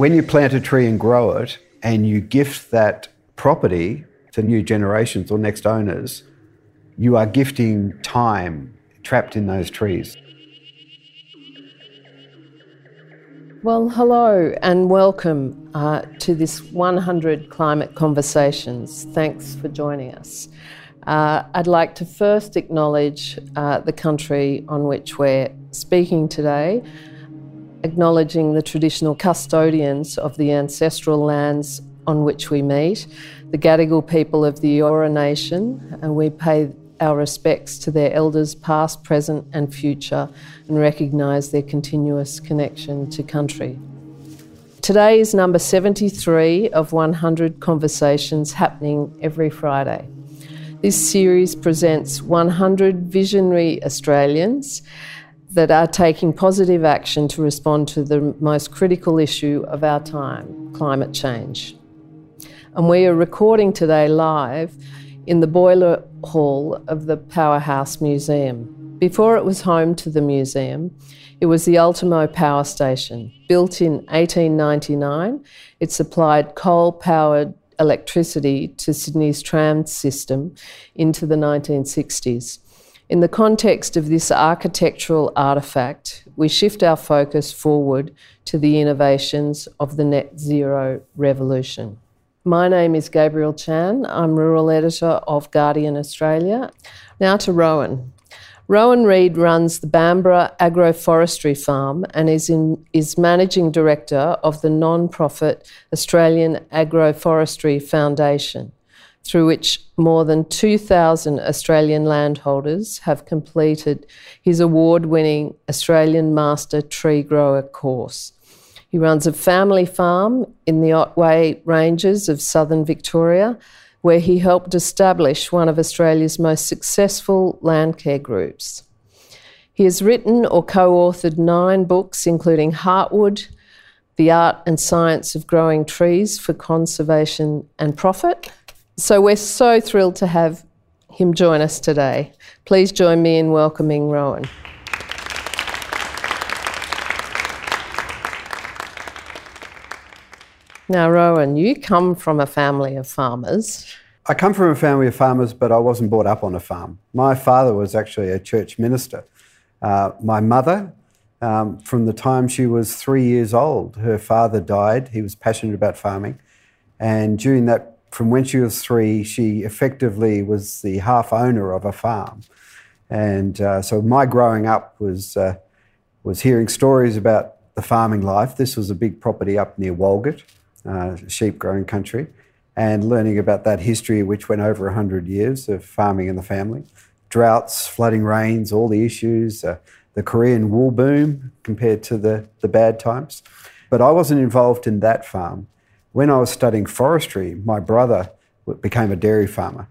when you plant a tree and grow it and you gift that property to new generations or next owners, you are gifting time trapped in those trees. Well, hello and welcome uh, to this 100 Climate Conversations. Thanks for joining us. Uh, I'd like to first acknowledge uh, the country on which we're speaking today, acknowledging the traditional custodians of the ancestral lands on which we meet, the Gadigal people of the Eora Nation, and we pay our respects to their elders, past, present, and future, and recognise their continuous connection to country. Today is number 73 of 100 conversations happening every Friday. This series presents 100 visionary Australians that are taking positive action to respond to the most critical issue of our time climate change. And we are recording today live in the boiler hall of the Powerhouse Museum. Before it was home to the museum, it was the Ultimo Power Station. Built in 1899, it supplied coal powered electricity to Sydney's tram system into the 1960s. In the context of this architectural artefact, we shift our focus forward to the innovations of the net zero revolution. My name is Gabrielle Chan. I'm rural editor of Guardian Australia. Now to Rowan. Rowan Reid runs the Bambra Agroforestry Farm and is, in, is managing director of the non profit Australian Agroforestry Foundation, through which more than 2,000 Australian landholders have completed his award winning Australian Master Tree Grower course. He runs a family farm in the Otway Ranges of southern Victoria, where he helped establish one of Australia's most successful land care groups. He has written or co authored nine books, including Heartwood, The Art and Science of Growing Trees for Conservation and Profit. So we're so thrilled to have him join us today. Please join me in welcoming Rowan. Now, Rowan, you come from a family of farmers. I come from a family of farmers, but I wasn't brought up on a farm. My father was actually a church minister. Uh, my mother, um, from the time she was three years old, her father died. He was passionate about farming. And during that, from when she was three, she effectively was the half owner of a farm. And uh, so my growing up was, uh, was hearing stories about the farming life. This was a big property up near Walgett uh, sheep growing country, and learning about that history, which went over 100 years of farming in the family. Droughts, flooding rains, all the issues, uh, the Korean wool boom compared to the, the bad times. But I wasn't involved in that farm. When I was studying forestry, my brother became a dairy farmer.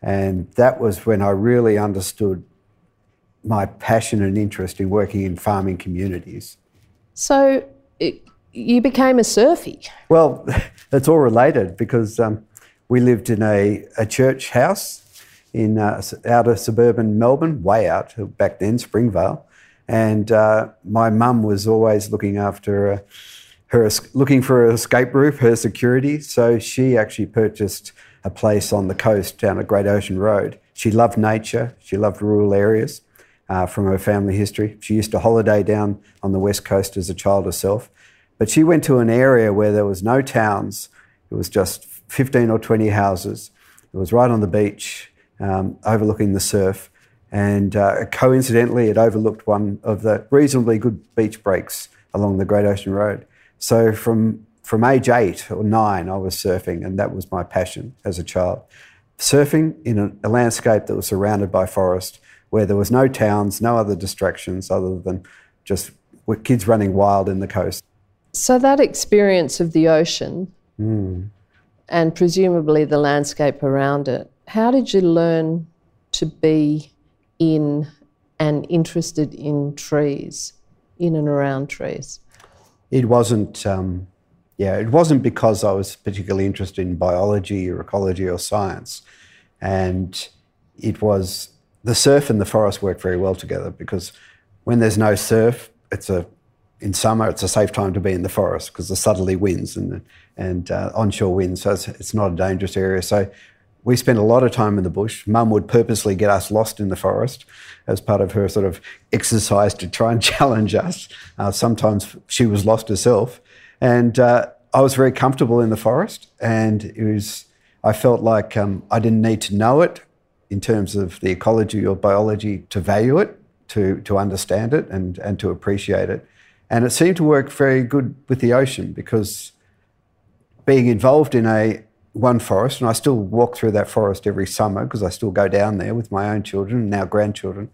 And that was when I really understood my passion and interest in working in farming communities. So, it, you became a surfie. Well, it's all related because um, we lived in a, a church house in uh, outer suburban Melbourne, way out back then, Springvale, and uh, my mum was always looking after uh, her, looking for an escape route, her security. So she actually purchased a place on the coast down at Great Ocean Road. She loved nature. She loved rural areas. Uh, from her family history, she used to holiday down on the west coast as a child herself. But she went to an area where there was no towns. It was just 15 or 20 houses. It was right on the beach, um, overlooking the surf. And uh, coincidentally, it overlooked one of the reasonably good beach breaks along the Great Ocean Road. So from, from age eight or nine, I was surfing, and that was my passion as a child. Surfing in a, a landscape that was surrounded by forest, where there was no towns, no other distractions other than just kids running wild in the coast. So, that experience of the ocean mm. and presumably the landscape around it, how did you learn to be in and interested in trees, in and around trees? It wasn't, um, yeah, it wasn't because I was particularly interested in biology or ecology or science. And it was the surf and the forest work very well together because when there's no surf, it's a in summer, it's a safe time to be in the forest because the southerly winds and, and uh, onshore winds, so it's, it's not a dangerous area. So we spent a lot of time in the bush. Mum would purposely get us lost in the forest as part of her sort of exercise to try and challenge us. Uh, sometimes she was lost herself. And uh, I was very comfortable in the forest, and it was, I felt like um, I didn't need to know it in terms of the ecology or biology to value it, to, to understand it, and, and to appreciate it. And it seemed to work very good with the ocean because being involved in a one forest, and I still walk through that forest every summer because I still go down there with my own children and now grandchildren.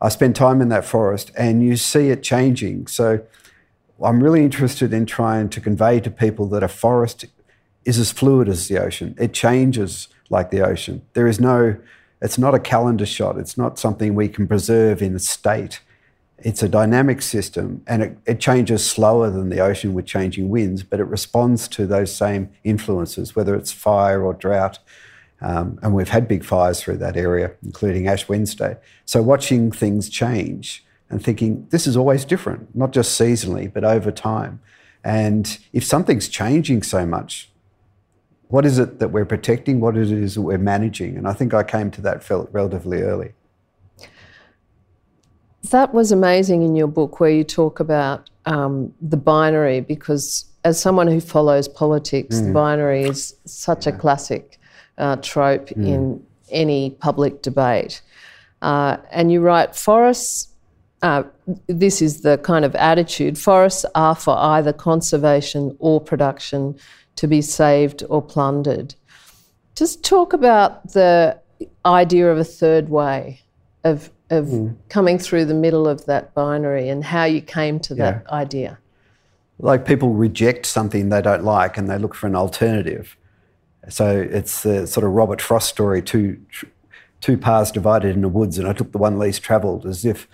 I spend time in that forest and you see it changing. So I'm really interested in trying to convey to people that a forest is as fluid as the ocean. It changes like the ocean. There is no, it's not a calendar shot. It's not something we can preserve in a state. It's a dynamic system and it, it changes slower than the ocean with changing winds, but it responds to those same influences, whether it's fire or drought. Um, and we've had big fires through that area, including Ash Wednesday. So watching things change and thinking this is always different, not just seasonally, but over time. And if something's changing so much, what is it that we're protecting? What it is that we're managing? And I think I came to that relatively early. That was amazing in your book where you talk about um, the binary because, as someone who follows politics, mm. the binary is such yeah. a classic uh, trope mm. in any public debate. Uh, and you write, forests, uh, this is the kind of attitude forests are for either conservation or production to be saved or plundered. Just talk about the idea of a third way of of mm. coming through the middle of that binary and how you came to that idea. Like people reject something they don't like and they look for an alternative. So it's the sort of Robert Frost story two, two paths divided in the woods, and I took the one least travelled as if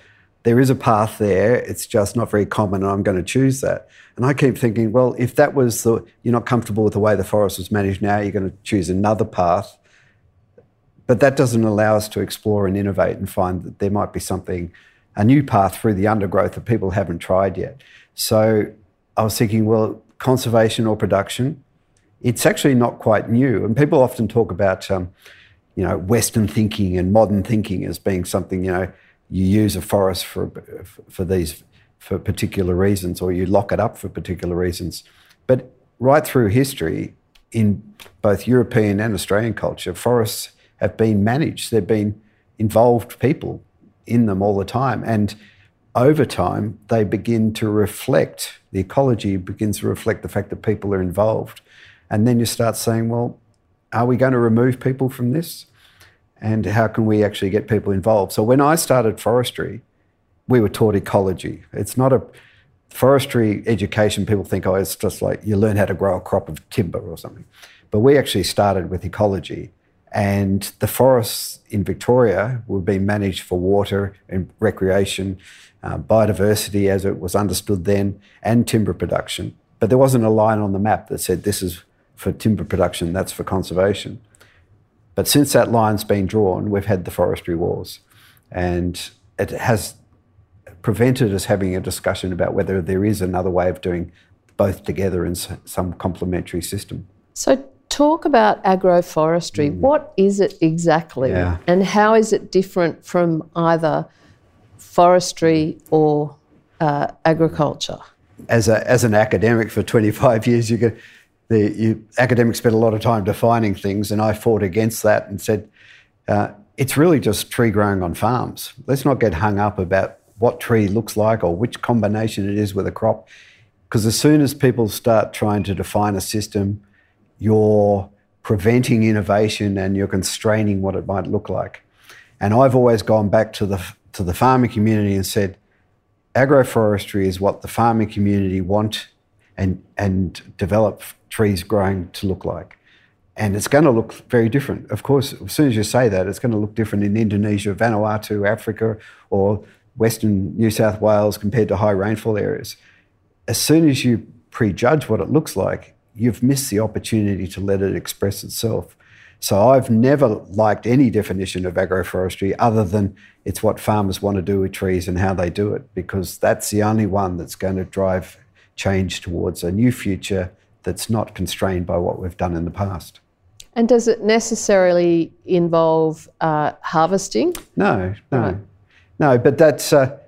there is a path there, it's just not very common, and I'm going to choose that. And I keep thinking, well, if that was the, you're not comfortable with the way the forest was managed now, you're going to choose another path but that doesn't allow us to explore and innovate and find that there might be something, a new path through the undergrowth that people haven't tried yet. So I was thinking, well, conservation or production, it's actually not quite new. And people often talk about, um, you know, Western thinking and modern thinking as being something, you know, you use a forest for, for these, for particular reasons, or you lock it up for particular reasons. But right through history, in both European and Australian culture, forests have been managed. There have been involved people in them all the time. And over time, they begin to reflect, the ecology begins to reflect the fact that people are involved. And then you start saying, well, are we going to remove people from this? And how can we actually get people involved? So when I started forestry, we were taught ecology. It's not a forestry education, people think, oh, it's just like you learn how to grow a crop of timber or something. But we actually started with ecology and the forests in Victoria were being managed for water and recreation, uh, biodiversity as it was understood then, and timber production. But there wasn't a line on the map that said this is for timber production, that's for conservation. But since that line's been drawn, we've had the forestry wars. And it has prevented us having a discussion about whether there is another way of doing both together in some complementary system. So talk about agroforestry. Mm. What is it exactly? Yeah. And how is it different from either forestry or uh, agriculture? As, a, as an academic for 25 years, you get the you, academics spend a lot of time defining things, and I fought against that and said, uh, it's really just tree growing on farms. Let's not get hung up about what tree looks like or which combination it is with a crop. Because as soon as people start trying to define a system you're preventing innovation and you're constraining what it might look like. And I've always gone back to the, to the farming community and said, agroforestry is what the farming community want and, and develop trees growing to look like. And it's going to look very different. Of course, as soon as you say that, it's going to look different in Indonesia, Vanuatu, Africa, or Western New South Wales compared to high rainfall areas. As soon as you prejudge what it looks like, you've missed the opportunity to let it express itself. So I've never liked any definition of agroforestry other than it's what farmers want to do with trees and how they do it, because that's the only one that's going to drive change towards a new future that's not constrained by what we've done in the past. And does it necessarily involve uh, harvesting? No, no, right. no. But that's uh,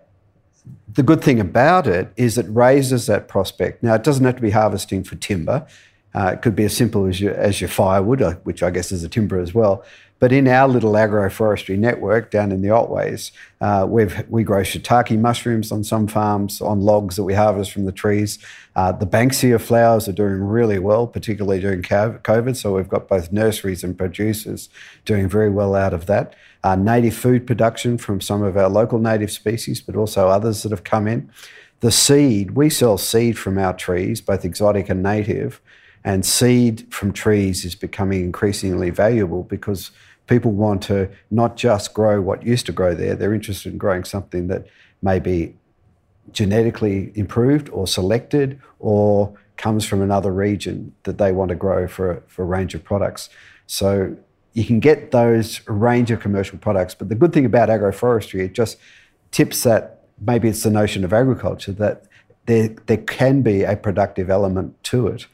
the good thing about it is it raises that prospect. Now it doesn't have to be harvesting for timber. Uh, it could be as simple as your, as your firewood, uh, which I guess is a timber as well. But in our little agroforestry network down in the Otways, uh, we grow shiitake mushrooms on some farms on logs that we harvest from the trees. Uh, the Banksia flowers are doing really well, particularly during COVID. So we've got both nurseries and producers doing very well out of that. Uh, native food production from some of our local native species, but also others that have come in. The seed, we sell seed from our trees, both exotic and native. And seed from trees is becoming increasingly valuable because people want to not just grow what used to grow there, they're interested in growing something that may be genetically improved or selected or comes from another region that they want to grow for, for a range of products. So you can get those range of commercial products. But the good thing about agroforestry, it just tips that maybe it's the notion of agriculture that there, there can be a productive element to it.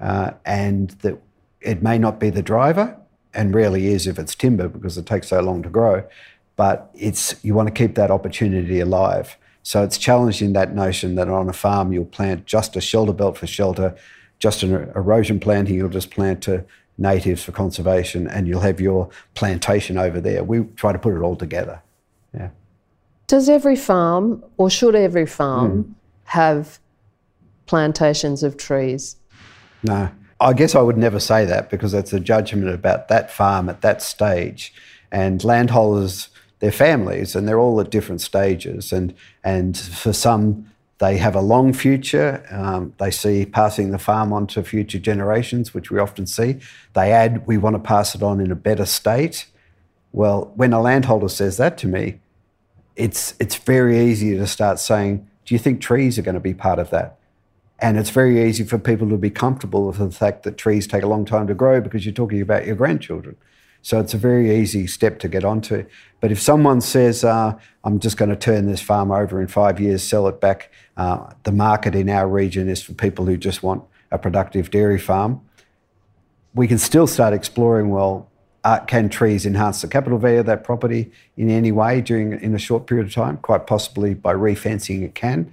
Uh, and that it may not be the driver, and rarely is if it's timber because it takes so long to grow. But it's you want to keep that opportunity alive. So it's challenging that notion that on a farm you'll plant just a shelter belt for shelter, just an erosion planting, you'll just plant to natives for conservation, and you'll have your plantation over there. We try to put it all together. Yeah. Does every farm, or should every farm, mm. have plantations of trees? No. I guess I would never say that because it's a judgment about that farm at that stage. And landholders, they're families and they're all at different stages. And, and for some, they have a long future. Um, they see passing the farm on to future generations, which we often see. They add, we want to pass it on in a better state. Well, when a landholder says that to me, it's, it's very easy to start saying, Do you think trees are going to be part of that? And it's very easy for people to be comfortable with the fact that trees take a long time to grow because you're talking about your grandchildren. So it's a very easy step to get onto. But if someone says, uh, I'm just going to turn this farm over in five years, sell it back, uh, the market in our region is for people who just want a productive dairy farm. We can still start exploring well, uh, can trees enhance the capital value of that property in any way during in a short period of time? Quite possibly by refencing it can.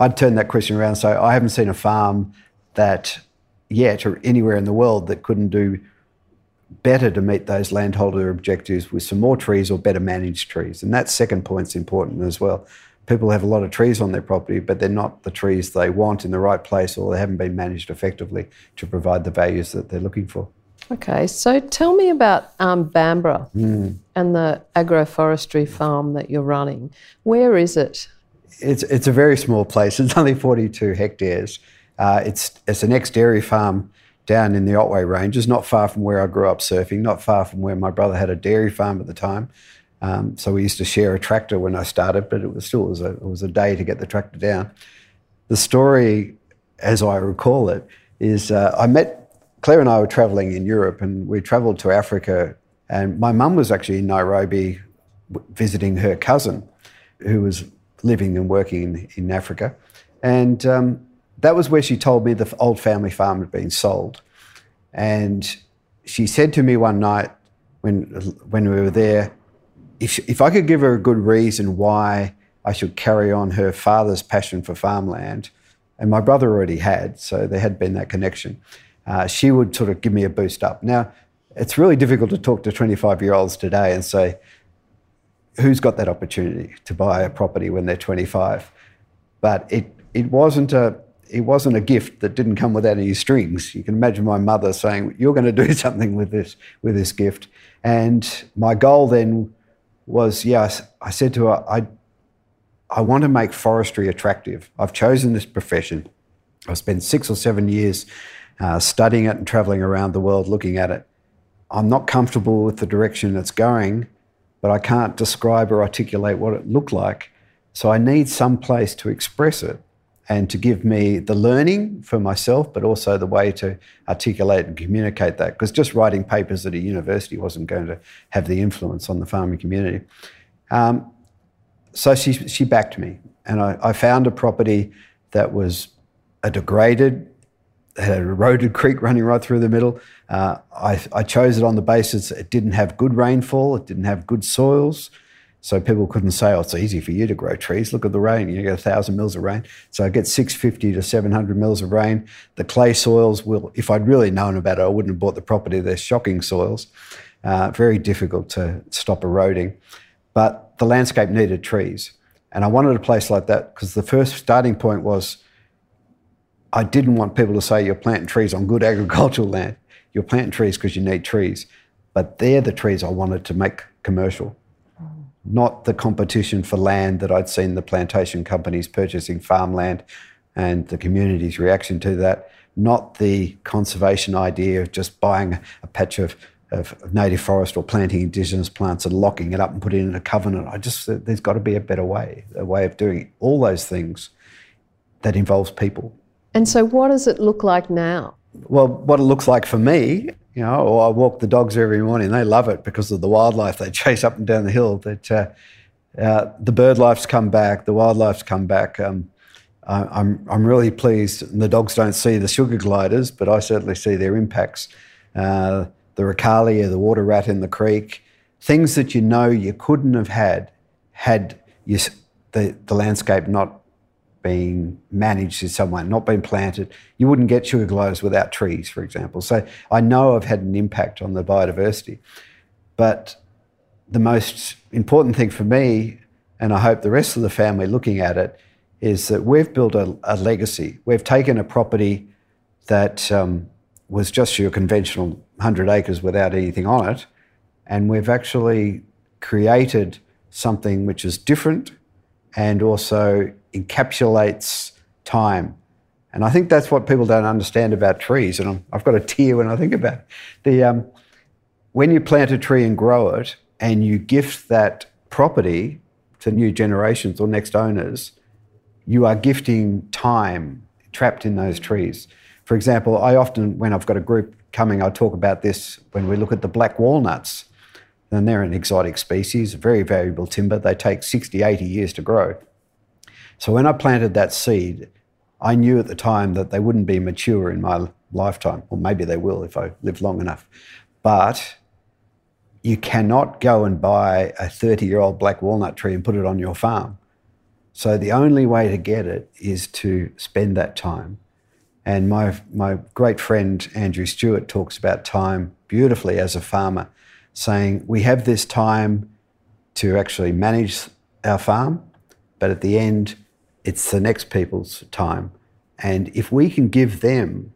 I'd turn that question around So I haven't seen a farm that yet or anywhere in the world that couldn't do better to meet those landholder objectives with some more trees or better managed trees. And that second point's important as well. People have a lot of trees on their property, but they're not the trees they want in the right place or they haven't been managed effectively to provide the values that they're looking for. Okay, so tell me about um, mm. and the agroforestry farm that you're running. Where is it? It's it's a very small place. It's only 42 hectares. Uh, it's it's an ex-dairy farm down in the Otway Ranges, not far from where I grew up surfing, not far from where my brother had a dairy farm at the time. Um, so we used to share a tractor when I started, but it was still it was, a, it was a day to get the tractor down. The story, as I recall it, is uh, I met Claire and I were travelling in Europe, and we travelled to Africa. And my mum was actually in Nairobi visiting her cousin, who was living and working in, in Africa. And um, that was where she told me the old family farm had been sold. And she said to me one night when, when we were there, if, if I could give her a good reason why I should carry on her father's passion for farmland, and my brother already had, so there had been that connection, uh, she would sort of give me a boost up. Now, it's really difficult to talk to 25 year olds today and say, who's got that opportunity to buy a property when they're 25? But it, it wasn't a it wasn't a gift that didn't come without any strings. You can imagine my mother saying, "You're going to do something with this with this gift." And my goal then was, yes, I said to her, I I want to make forestry attractive. I've chosen this profession. I've spent six or seven years uh, studying it and traveling around the world looking at it. I'm not comfortable with the direction it's going but I can't describe or articulate what it looked like. So I need some place to express it. and to give me the learning for myself, but also the way to articulate and communicate that. Because just writing papers at a university wasn't going to have the influence on the farming community. Um, so she, she backed me, and I, I, found a property that was a degraded, had a eroded creek running right through the middle. Uh, I, I chose it on the basis it didn't have good rainfall, it didn't have good soils. So people couldn't say, oh, it's easy for you to grow trees. Look at the rain. You get 1,000 mils of rain. So I get 650 to 700 mils of rain. The clay soils will, if I'd really known about it, I wouldn't have bought the property. They're shocking soils. Uh, very difficult to stop eroding. But the landscape needed trees. And I wanted a place like that because the first starting point was I didn't want people to say you're planting trees on good agricultural land. You're planting trees because you need trees. But they're the trees I wanted to make commercial not the competition for land that I'd seen the plantation companies purchasing farmland and the community's reaction to that, not the conservation idea of just buying a patch of, of native forest or planting indigenous plants and locking it up and putting it in a covenant. I just, there's got to be a better way, a way of doing it. all those things that involves people. And so, what does it look like now? Well, what it looks like for me you know, I walk the dogs every morning. They love it because of the wildlife they chase up and down the hill. That uh, uh, the bird life's come back, the wildlife's come back. Um, I, I'm I'm really pleased. And the dogs don't see the sugar gliders, but I certainly see their impacts. Uh, the Rakali, the water rat in the creek, things that you know you couldn't have had had you, the the landscape not being managed in some way, not being planted. You wouldn't get sugar gliders without trees, for example. So I know I've had an impact on the biodiversity. But the most important thing for me, and I hope the rest of the family looking at it, is that we've built a, a legacy. We've taken a property that um, was just your conventional 100 acres without anything on it, and we've actually created something which is different and also encapsulates time. And I think that's what people don't understand about trees. And i have got a tear when I think about it. The, um, when you plant a tree and grow it and you gift that property to new generations or next owners, you are gifting time trapped in those trees. For example, I often, when I've got a group coming, I talk about this when we look at the black walnuts. And they're an exotic species, very valuable timber. They take 60, 80 years to grow. So when I planted that seed, I knew at the time that they wouldn't be mature in my lifetime, or maybe they will if I live long enough. But you cannot go and buy a 30 year old black walnut tree and put it on your farm. So the only way to get it is to spend that time. And my, my great friend Andrew Stewart talks about time beautifully as a farmer, saying we have this time to actually manage our farm, but at the end, it's the next people's time. And if we can give them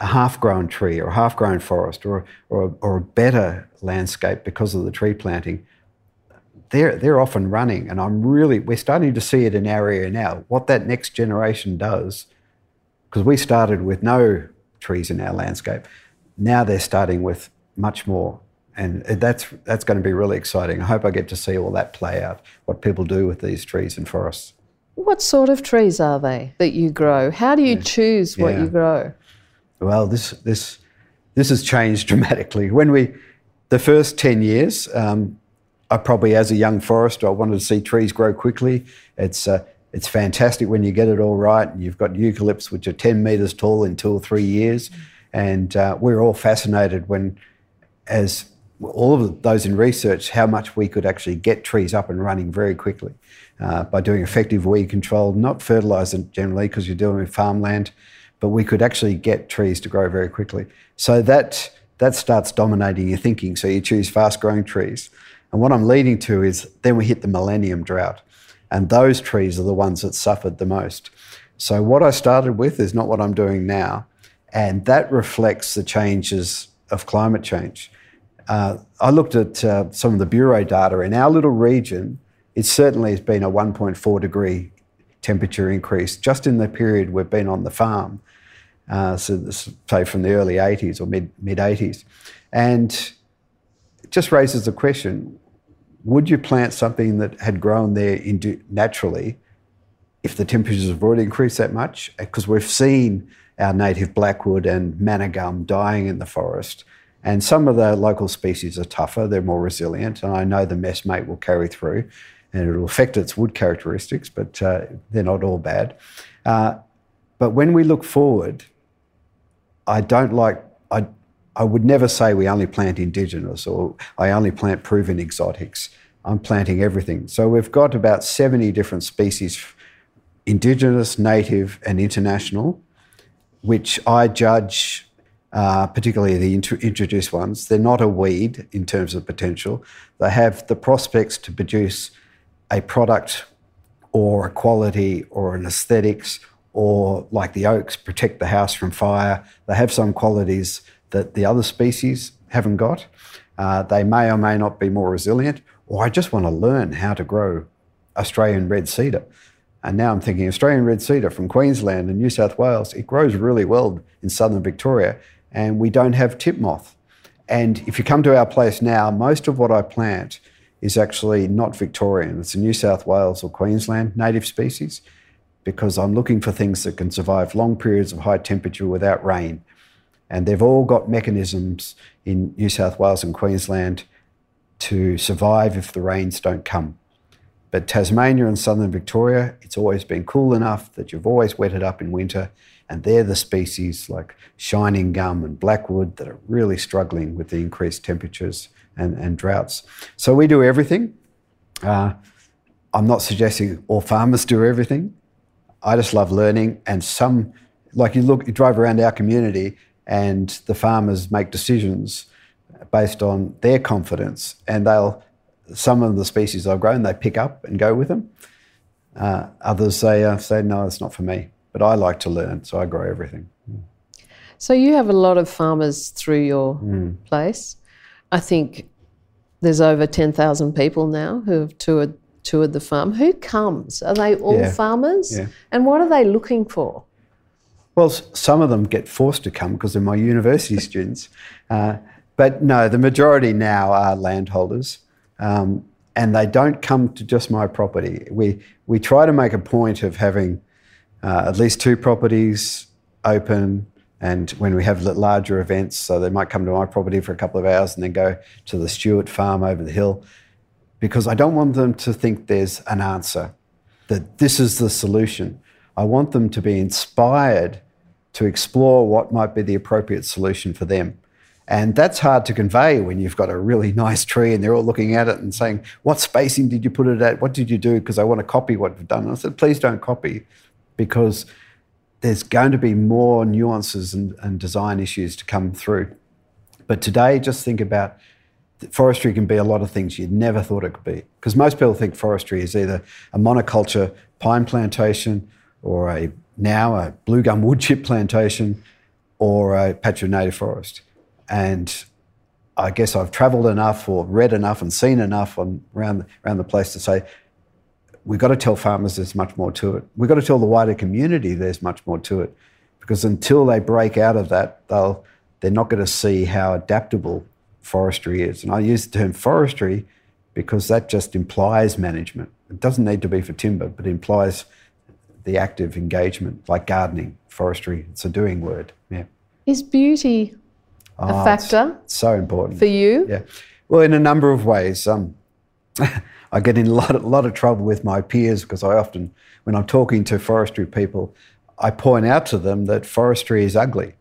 a half grown tree or a half grown forest or, or, or a better landscape because of the tree planting, they're, they're off and running. And I'm really, we're starting to see it in our area now. What that next generation does, because we started with no trees in our landscape, now they're starting with much more. And that's, that's going to be really exciting. I hope I get to see all that play out, what people do with these trees and forests. What sort of trees are they that you grow? How do you choose what yeah. you grow? Well, this this this has changed dramatically. When we, the first ten years, um, I probably as a young forester, I wanted to see trees grow quickly. It's uh, it's fantastic when you get it all right. You've got eucalypts which are ten meters tall in two or three years, and uh, we're all fascinated when, as all of those in research, how much we could actually get trees up and running very quickly uh, by doing effective weed control, not fertiliser generally because you're dealing with farmland, but we could actually get trees to grow very quickly. So that that starts dominating your thinking. So you choose fast growing trees. And what I'm leading to is then we hit the millennium drought. And those trees are the ones that suffered the most. So what I started with is not what I'm doing now. And that reflects the changes of climate change. Uh, I looked at uh, some of the Bureau data in our little region it certainly has been a 1.4 degree temperature increase just in the period we've been on the farm. Uh, so, this, say from the early 80s or mid mid 80s, and it just raises the question: Would you plant something that had grown there naturally if the temperatures have already increased that much, because we've seen our native blackwood and manna gum dying in the forest. And some of the local species are tougher, they're more resilient, and I know the messmate will carry through and it'll affect its wood characteristics, but uh, they're not all bad. Uh, but when we look forward, I don't like, I, I would never say we only plant indigenous or I only plant proven exotics. I'm planting everything. So we've got about 70 different species, indigenous, native, and international, which I judge, uh, particularly the int- introduced ones, they're not a weed in terms of potential. They have the prospects to produce a product or a quality or an aesthetics or like the oaks protect the house from fire. They have some qualities that the other species haven't got. Uh, they may or may not be more resilient, or I just want to learn how to grow Australian red cedar. And now I'm thinking Australian red cedar from Queensland and New South Wales, it grows really well in southern Victoria, and we don't have tip moth. And if you come to our place now, most of what I plant is actually not Victorian. It's a New South Wales or Queensland native species because I'm looking for things that can survive long periods of high temperature without rain. And they've all got mechanisms in New South Wales and Queensland to survive if the rains don't come. But Tasmania and southern Victoria, it's always been cool enough that you've always wetted up in winter. And they're the species like shining gum and blackwood that are really struggling with the increased temperatures and, and droughts. So we do everything. Uh, I'm not suggesting all farmers do everything. I just love learning, and some, like you look, you drive around our community, and the farmers make decisions based on their confidence, and they'll some of the species I've grown they pick up and go with them. Uh, others say uh, say no, it's not for me. But I like to learn, so I grow everything. So you have a lot of farmers through your mm. place. I think there's over 10,000 people now who have toured, toured the farm. Who comes? Are they all yeah. farmers? Yeah. And what are they looking for? Well, some of them get forced to come because they're my university students. Uh, but no, the majority now are landholders. Um, and they don't come to just my property. We, we try to make a point of having uh, at least two properties open and when we have larger events, so they might come to my property for a couple of hours and then go to the Stewart farm over the hill, because I don't want them to think there's an answer, that this is the solution. I want them to be inspired to explore what might be the appropriate solution for them. And that's hard to convey when you've got a really nice tree and they're all looking at it and saying, What spacing did you put it at? What did you do? Because I want to copy what you've done. And I said, Please don't copy because there's going to be more nuances and, and design issues to come through. But today, just think about forestry can be a lot of things you'd never thought it could be. Because most people think forestry is either a monoculture pine plantation or a now a blue gum wood chip plantation or a patch of native forest. And I guess I've travelled enough or read enough and seen enough on, around, around the place to say we've got to tell farmers there's much more to it. We've got to tell the wider community there's much more to it. Because until they break out of that, they'll, they're not going to see how adaptable forestry is. And I use the term forestry because that just implies management. It doesn't need to be for timber, but implies the active engagement, like gardening, forestry. It's a doing word. Yeah. Is beauty oh, a factor? so important for you. Yeah. Well, in a number of ways. Um, I get in a lot, a lot of trouble with my peers because I often, when I'm talking to forestry people, I point out to them that forestry is ugly.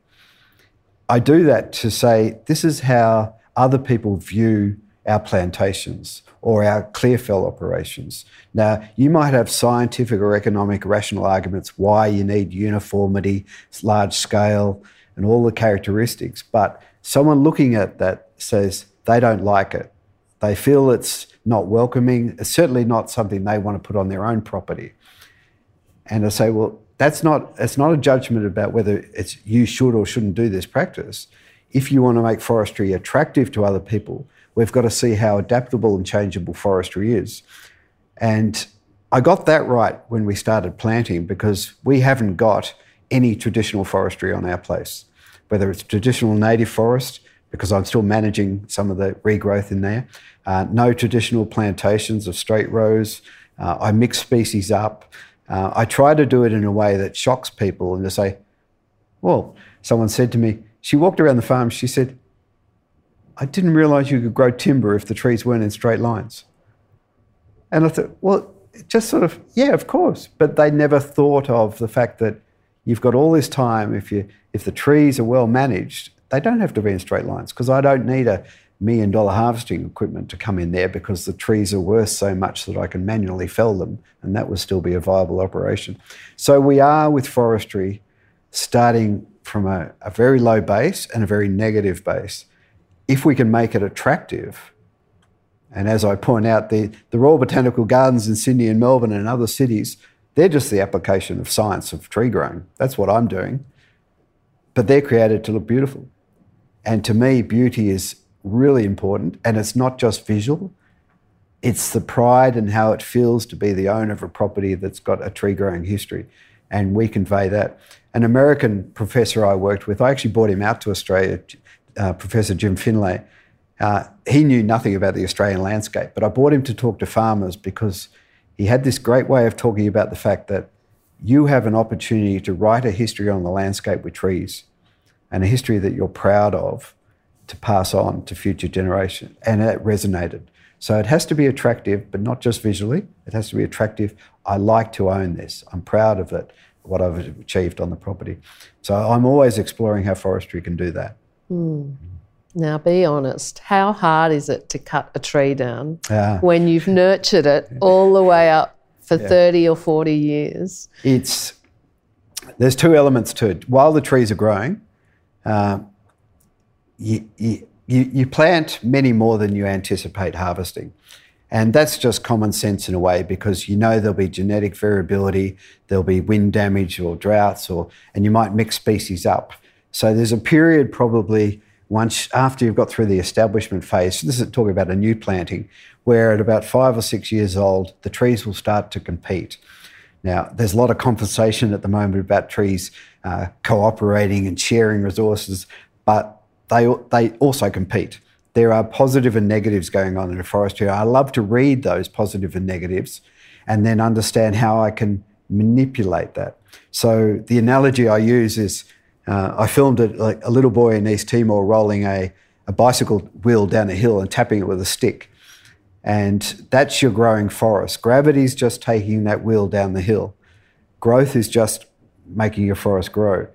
I do that to say this is how other people view our plantations or our clearfell operations. Now, you might have scientific or economic rational arguments why you need uniformity, large scale, and all the characteristics, but someone looking at that says they don't like it. They feel it's not welcoming. Certainly not something they want to put on their own property. And I say, well, that's not, it's not a judgment about whether it's you should or shouldn't do this practice. If you want to make forestry attractive to other people, we've got to see how adaptable and changeable forestry is. And I got that right when we started planting because we haven't got any traditional forestry on our place, whether it's traditional native forest, because I'm still managing some of the regrowth in there, uh, no traditional plantations of straight rows. Uh, I mix species up. Uh, I try to do it in a way that shocks people and to say, well, someone said to me, she walked around the farm, she said, I didn't realize you could grow timber if the trees weren't in straight lines. And I thought, well, just sort of, yeah, of course. But they never thought of the fact that you've got all this time. If, you, if the trees are well managed, they don't have to be in straight lines because I don't need a million dollar harvesting equipment to come in there because the trees are worth so much that I can manually fell them and that would still be a viable operation. So we are with forestry starting from a, a very low base and a very negative base. If we can make it attractive, and as I point out, the, the Royal Botanical Gardens in Sydney and Melbourne and other cities, they're just the application of science of tree growing. That's what I'm doing. But they're created to look beautiful. And to me, beauty is really important. And it's not just visual, it's the pride and how it feels to be the owner of a property that's got a tree growing history. And we convey that. An American professor I worked with, I actually brought him out to Australia, uh, Professor Jim Finley. Uh, he knew nothing about the Australian landscape, but I brought him to talk to farmers because he had this great way of talking about the fact that you have an opportunity to write a history on the landscape with trees and a history that you're proud of to pass on to future generations. And it resonated. So it has to be attractive, but not just visually. It has to be attractive. I like to own this. I'm proud of it, what I've achieved on the property. So I'm always exploring how forestry can do that. Mm. Now, be honest, how hard is it to cut a tree down when you've nurtured it all the way up for yeah. 30 or 40 years? It's, there's two elements to it. While the trees are growing, uh, you, you, you plant many more than you anticipate harvesting. And that's just common sense in a way because you know there'll be genetic variability, there'll be wind damage or droughts, or, and you might mix species up. So there's a period probably once after you've got through the establishment phase, this is talking about a new planting, where at about five or six years old, the trees will start to compete. Now, there's a lot of conversation at the moment about trees uh, cooperating and sharing resources, but they, they also compete. There are positive and negatives going on in a forestry. I love to read those positive and negatives and then understand how I can manipulate that. So the analogy I use is uh, I filmed it like a little boy in East Timor rolling a, a bicycle wheel down a hill and tapping it with a stick. And that's your growing forest. Gravity's just taking that wheel down the hill. Growth is just making your forest grow.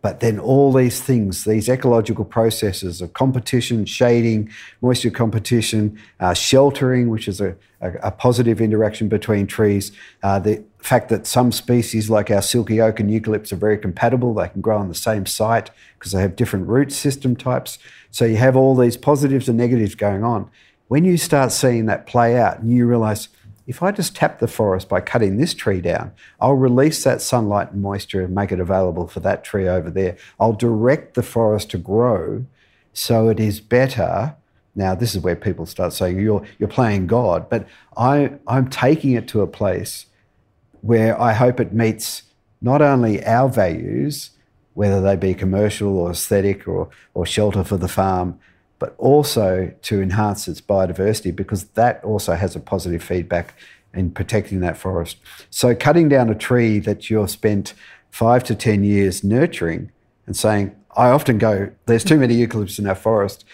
But then all these things, these ecological processes of competition, shading, moisture competition, uh, sheltering, which is a, a, a, positive interaction between trees, uh, the fact that some species like our silky oak and eucalypts are very compatible, they can grow on the same site because they have different root system types. So you have all these positives and negatives going on. When you start seeing that play out and you realize, if I just tap the forest by cutting this tree down, I'll release that sunlight and moisture and make it available for that tree over there. I'll direct the forest to grow so it is better. Now, this is where people start saying you're, you're playing God, but I, I'm taking it to a place where I hope it meets not only our values, whether they be commercial or aesthetic or, or shelter for the farm, but also to enhance its biodiversity because that also has a positive feedback in protecting that forest. So, cutting down a tree that you've spent five to 10 years nurturing and saying, I often go, there's too many eucalypts in our forest.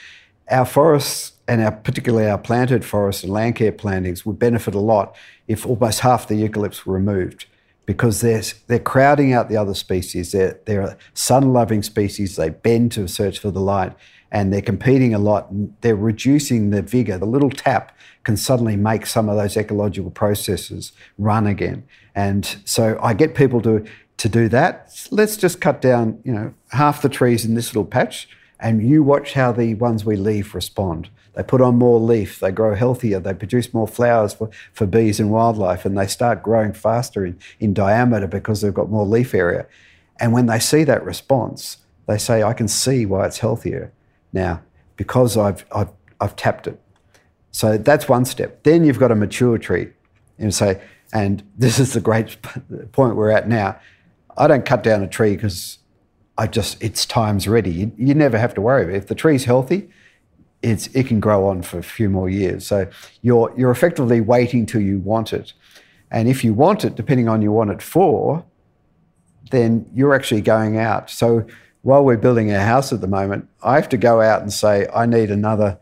Our forests, and our, particularly our planted forests and land care plantings, would benefit a lot if almost half the eucalypts were removed because they're, they're crowding out the other species. They're, they're sun loving species, they bend to search for the light and they're competing a lot and they're reducing the vigor. The little tap can suddenly make some of those ecological processes run again. And so I get people to, to do that. Let's just cut down, you know, half the trees in this little patch and you watch how the ones we leave respond. They put on more leaf, they grow healthier, they produce more flowers for, for bees and wildlife, and they start growing faster in, in diameter because they've got more leaf area. And when they see that response, they say, I can see why it's healthier now because I've, I've, I've tapped it. So that's one step. Then you've got a mature tree and say, and this is the great point we're at now. I don't cut down a tree because I just it's time's ready. You, you never have to worry. If the tree's healthy, it's it can grow on for a few more years. So you're you're effectively waiting till you want it. And if you want it, depending on you want it for, then you're actually going out. So while we're building our house at the moment, I have to go out and say, I need another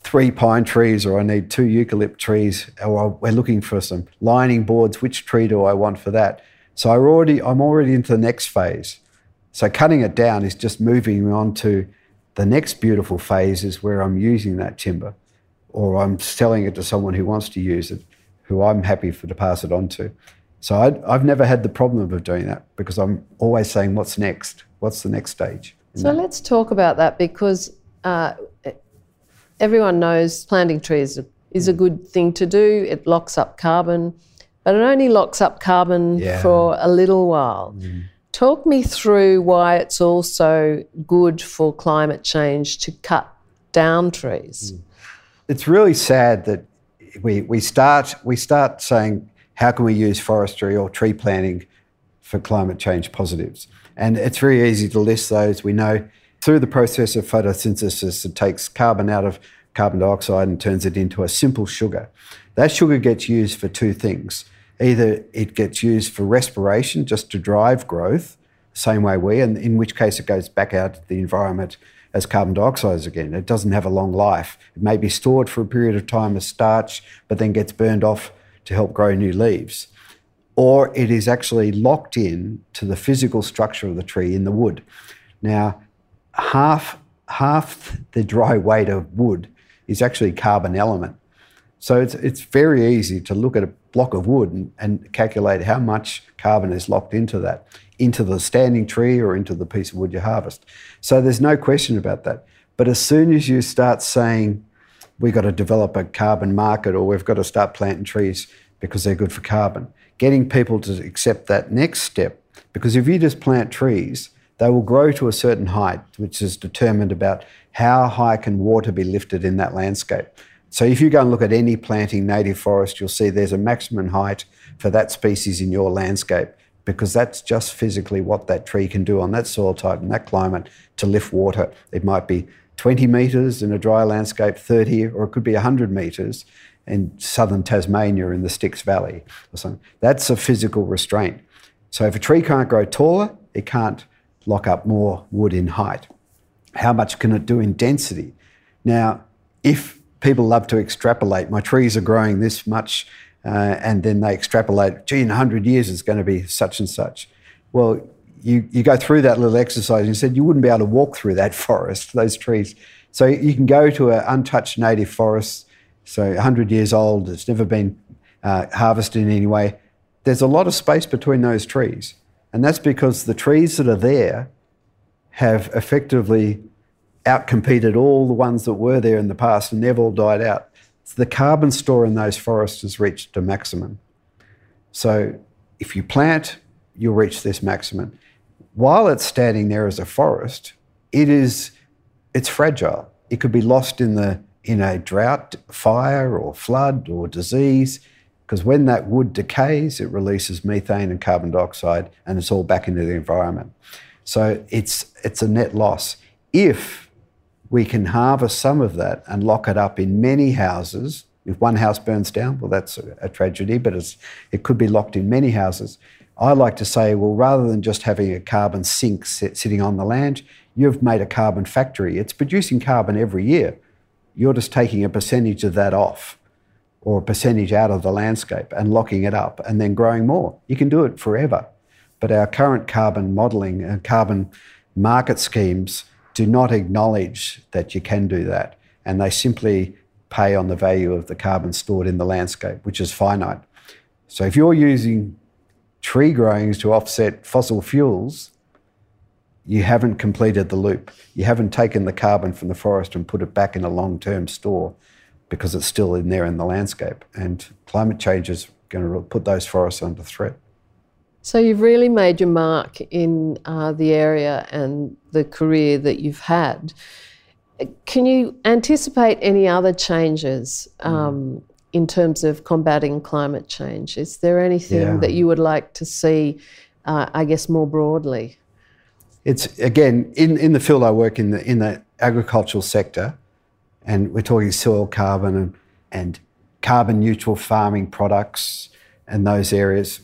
three pine trees or I need two eucalypt trees or we're looking for some lining boards. Which tree do I want for that? So I already, I'm already into the next phase. So cutting it down is just moving on to the next beautiful phase is where I'm using that timber or I'm selling it to someone who wants to use it, who I'm happy for to pass it on to. So I, have never had the problem of doing that because I'm always saying, what's next? What's the next stage? So that? let's talk about that because uh, everyone knows planting trees is a good thing to do. It locks up carbon, but it only locks up carbon yeah. for a little while. Mm. Talk me through why it's also good for climate change to cut down trees. Mm. It's really sad that we, we, start, we start saying, how can we use forestry or tree planting for climate change positives? And it's very easy to list those. We know through the process of photosynthesis, it takes carbon out of carbon dioxide and turns it into a simple sugar. That sugar gets used for two things. Either it gets used for respiration, just to drive growth, same way we, and in which case it goes back out to the environment as carbon dioxide again. It doesn't have a long life. It may be stored for a period of time as starch, but then gets burned off to help grow new leaves. Or it is actually locked in to the physical structure of the tree in the wood. Now, half, half the dry weight of wood is actually carbon element. So it's, it's very easy to look at a block of wood and, and calculate how much carbon is locked into that, into the standing tree or into the piece of wood you harvest. So there's no question about that. But as soon as you start saying, we've got to develop a carbon market or we've got to start planting trees because they're good for carbon, getting people to accept that next step, because if you just plant trees, they will grow to a certain height, which is determined about how high can water be lifted in that landscape. So if you go and look at any planting native forest, you'll see there's a maximum height for that species in your landscape because that's just physically what that tree can do on that soil type and that climate to lift water. It might be 20 metres in a dry landscape, 30, or it could be 100 metres in southern Tasmania in the Styx Valley or something. That's a physical restraint. So if a tree can't grow taller, it can't lock up more wood in height. How much can it do in density? Now, if people love to extrapolate, my trees are growing this much, uh, and then they extrapolate, gee, in 100 years it's going to be such and such. Well, you, you go through that little exercise and you said you wouldn't be able to walk through that forest, those trees. So you can go to an untouched native forest, so 100 years old, it's never been uh, harvested in any way. There's a lot of space between those trees. And that's because the trees that are there have effectively outcompeted all the ones that were there in the past and they've all died out. So the carbon store in those forests has reached a maximum. So if you plant, you'll reach this maximum. While it's standing there as a forest, it is it's fragile. It could be lost in the in a drought, fire or flood or disease. Because when that wood decays, it releases methane and carbon dioxide, and it's all back into the environment. So it's, it's a net loss. If we can harvest some of that and lock it up in many houses, if one house burns down, well, that's a, a tragedy, but it could be locked in many houses. I like to say, well, rather than just having a carbon sink sit, sitting on the land, you've made a carbon factory. It's producing carbon every year. You're just taking a percentage of that off or a percentage out of the landscape and locking it up and then growing more. You can do it forever. But our current carbon modelling and carbon market schemes do not acknowledge that you can do that. And they simply pay on the value of the carbon stored in the landscape, which is finite. So if you're using tree growings to offset fossil fuels, you haven't completed the loop. You haven't taken the carbon from the forest and put it back in a long term store because it's still in there in the landscape. And climate change is going to put those forests under threat. So you've really made your mark in uh, the area and the career that you've had. Can you anticipate any other changes mm. um, mm. in terms of combating climate change? Is there anything yeah. that you would like to see, uh, I guess, more broadly? It's again in, in the field I work in the in the agricultural sector and we're talking soil carbon and, and carbon neutral farming products, and those areas.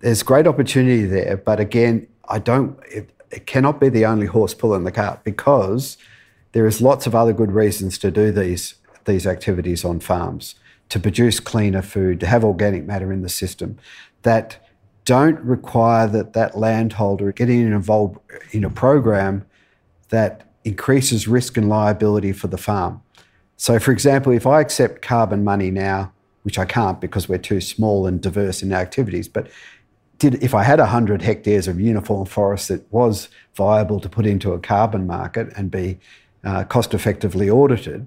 There's great opportunity there, but again, I don't. It, it cannot be the only horse pulling the cart because there is lots of other good reasons to do these these activities on farms to produce cleaner food, to have organic matter in the system that don't require that that landholder getting involved in a program that increases risk and liability for the farm. So, for example, if I accept carbon money now, which I can't because we're too small and diverse in our activities, but did, if I had 100 hectares of uniform forest that was viable to put into a carbon market and be uh, cost effectively audited,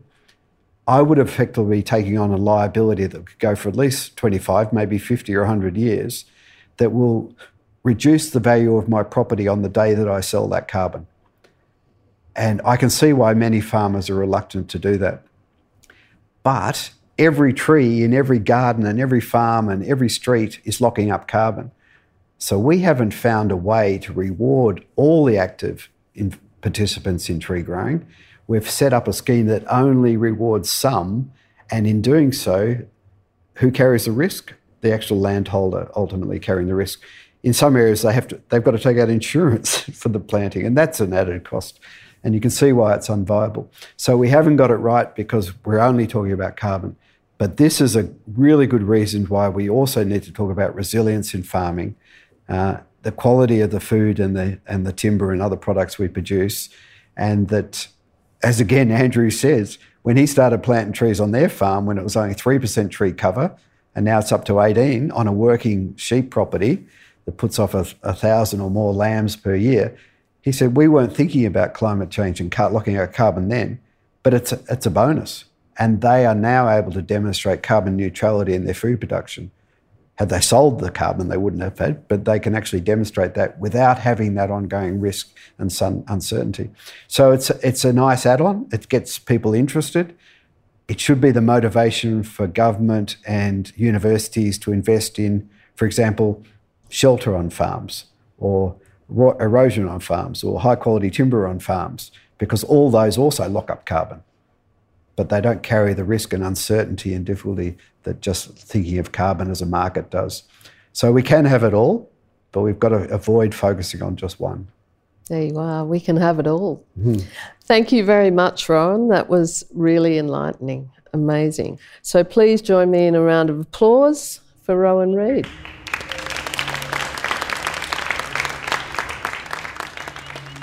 I would effectively be taking on a liability that could go for at least 25, maybe 50 or 100 years that will reduce the value of my property on the day that I sell that carbon. And I can see why many farmers are reluctant to do that. But every tree in every garden and every farm and every street is locking up carbon. So we haven't found a way to reward all the active in participants in tree growing. We've set up a scheme that only rewards some, and in doing so, who carries the risk? The actual landholder ultimately carrying the risk. In some areas, they have to, they've got to take out insurance for the planting, and that's an added cost. And you can see why it's unviable. So we haven't got it right because we're only talking about carbon. But this is a really good reason why we also need to talk about resilience in farming, uh, the quality of the food and the and the timber and other products we produce, and that, as again Andrew says, when he started planting trees on their farm when it was only three percent tree cover, and now it's up to eighteen on a working sheep property that puts off a, a thousand or more lambs per year. He said, We weren't thinking about climate change and locking out carbon then, but it's a, it's a bonus. And they are now able to demonstrate carbon neutrality in their food production. Had they sold the carbon, they wouldn't have had, but they can actually demonstrate that without having that ongoing risk and uncertainty. So it's, it's a nice add on. It gets people interested. It should be the motivation for government and universities to invest in, for example, shelter on farms or erosion on farms or high quality timber on farms, because all those also lock up carbon. But they don't carry the risk and uncertainty and difficulty that just thinking of carbon as a market does. So we can have it all, but we've got to avoid focusing on just one. There you are. We can have it all. Mm-hmm. Thank you very much, Rowan. That was really enlightening. Amazing. So please join me in a round of applause for Rowan Reid.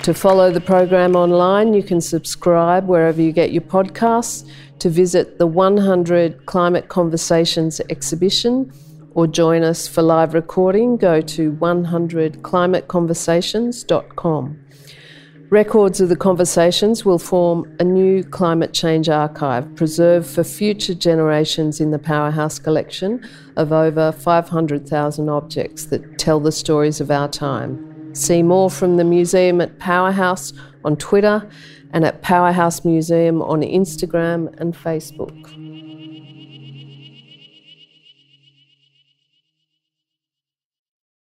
To follow the program online, you can subscribe wherever you get your podcasts, to visit the 100 Climate Conversations exhibition, or join us for live recording, go to 100climateconversations.com. Records of the conversations will form a new climate change archive preserved for future generations in the Powerhouse collection of over 500,000 objects that tell the stories of our time. See more from the museum at Powerhouse on Twitter and at Powerhouse Museum on Instagram and Facebook.